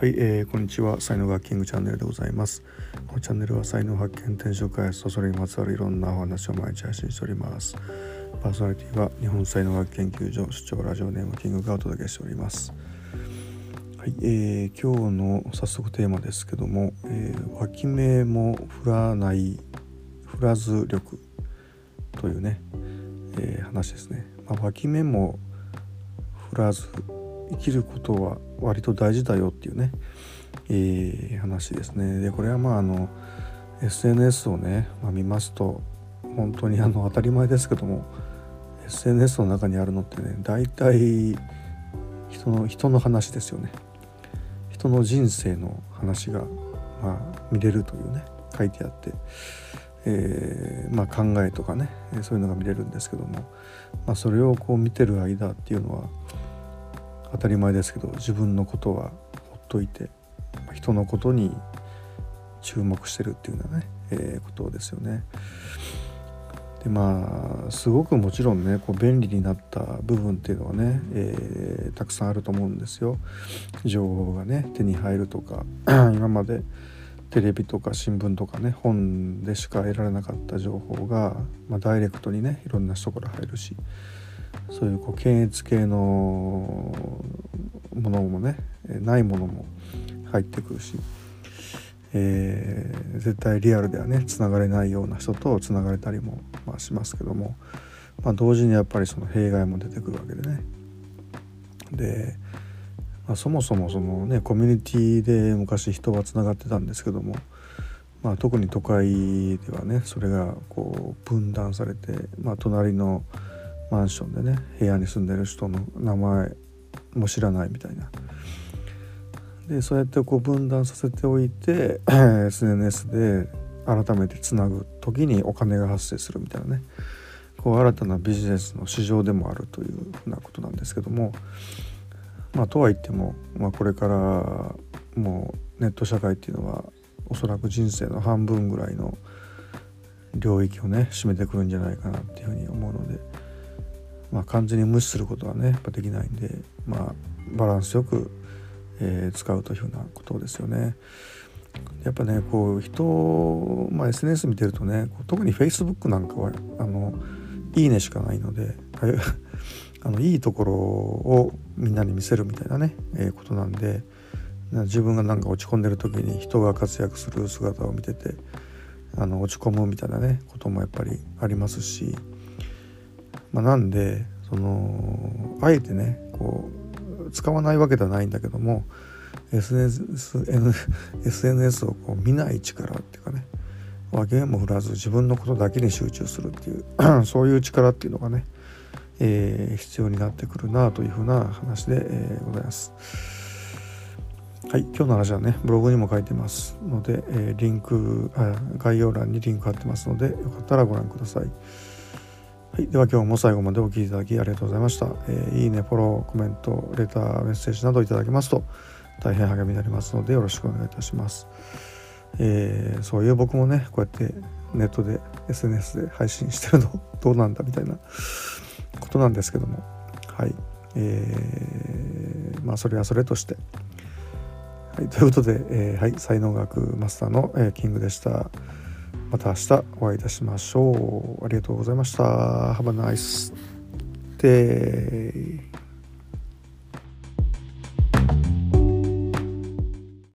はい、えー、こんにちは。才能学キングチャンネルでございます。このチャンネルは才能発見転職開発とそれにまつわるいろんなお話を毎日配信しております。パーソナリティは日本才能学研究所主張ラジオネームキングがお届けしております。はい、えー、今日の早速テーマですけども、えー、脇目も振らない振らず力というね、えー、話ですね、まあ、脇目も振らず生きることは割と大事だよっていうね、えー、話ですね。でこれはまああの SNS をね、まあ、見ますと本当にあの当たり前ですけども SNS の中にあるのってね大体人の人の話ですよね。人の人生の話が、まあ、見れるというね書いてあって、えー、まあ、考えとかねそういうのが見れるんですけども、まあ、それをこう見てる間っていうのは当たり前ですけど自分のことはほっといて人のことに注目してるっていうようなね、えー、ことですよね。でまあすごくもちろんねこう便利になった部分っていうのはね、えー、たくさんあると思うんですよ。情報がね手に入るとか 今までテレビとか新聞とかね本でしか得られなかった情報が、まあ、ダイレクトにねいろんな人から入るしそういうこう検閲系のものもねないものも入ってくるし、えー、絶対リアルではねつながれないような人とつながれたりも、まあ、しますけども、まあ、同時にやっぱりその弊害も出てくるわけでね。で、まあ、そもそもそのねコミュニティで昔人はつながってたんですけども、まあ、特に都会ではねそれがこう分断されて、まあ、隣のマンションでね部屋に住んでる人の名前も知らないみたいな。でそうやってこう分断させておいて SNS で改めてつなぐ時にお金が発生するみたいなねこう新たなビジネスの市場でもあるというふうなことなんですけどもまあとは言っても、まあ、これからもうネット社会っていうのはおそらく人生の半分ぐらいの領域をね占めてくるんじゃないかなっていうふうに思うので。まあ、完全に無視することはねやっぱできないんで、まあ、バランスよく、えー、使うというふうなことですよね。やっぱねこう人、まあ、SNS 見てるとね特に Facebook なんかはあのいいねしかないので あのいいところをみんなに見せるみたいなね、えー、ことなんで自分がなんか落ち込んでる時に人が活躍する姿を見ててあの落ち込むみたいなねこともやっぱりありますし。まあ、なんでそのあえてねこう使わないわけではないんだけども SNS, SNS をこう見ない力っていうかね分けも振らず自分のことだけに集中するっていう そういう力っていうのがね、えー、必要になってくるなというふうな話で、えー、ございます。はい、今日の話はねブログにも書いてますので、えー、リンクあ概要欄にリンク貼ってますのでよかったらご覧ください。はい、では今日も最後までお聴きいただきありがとうございました、えー、いいねフォローコメントレターメッセージなどいただけますと大変励みになりますのでよろしくお願いいたします、えー、そういう僕もねこうやってネットで SNS で配信してるの どうなんだみたいなことなんですけども。はい。えー、まあそれはそれとして。はい、ということで、えー、はい、才能学マスターの、えー、キングでした。また明日お会いいたしましょう。ありがとうございました。Have a nice day.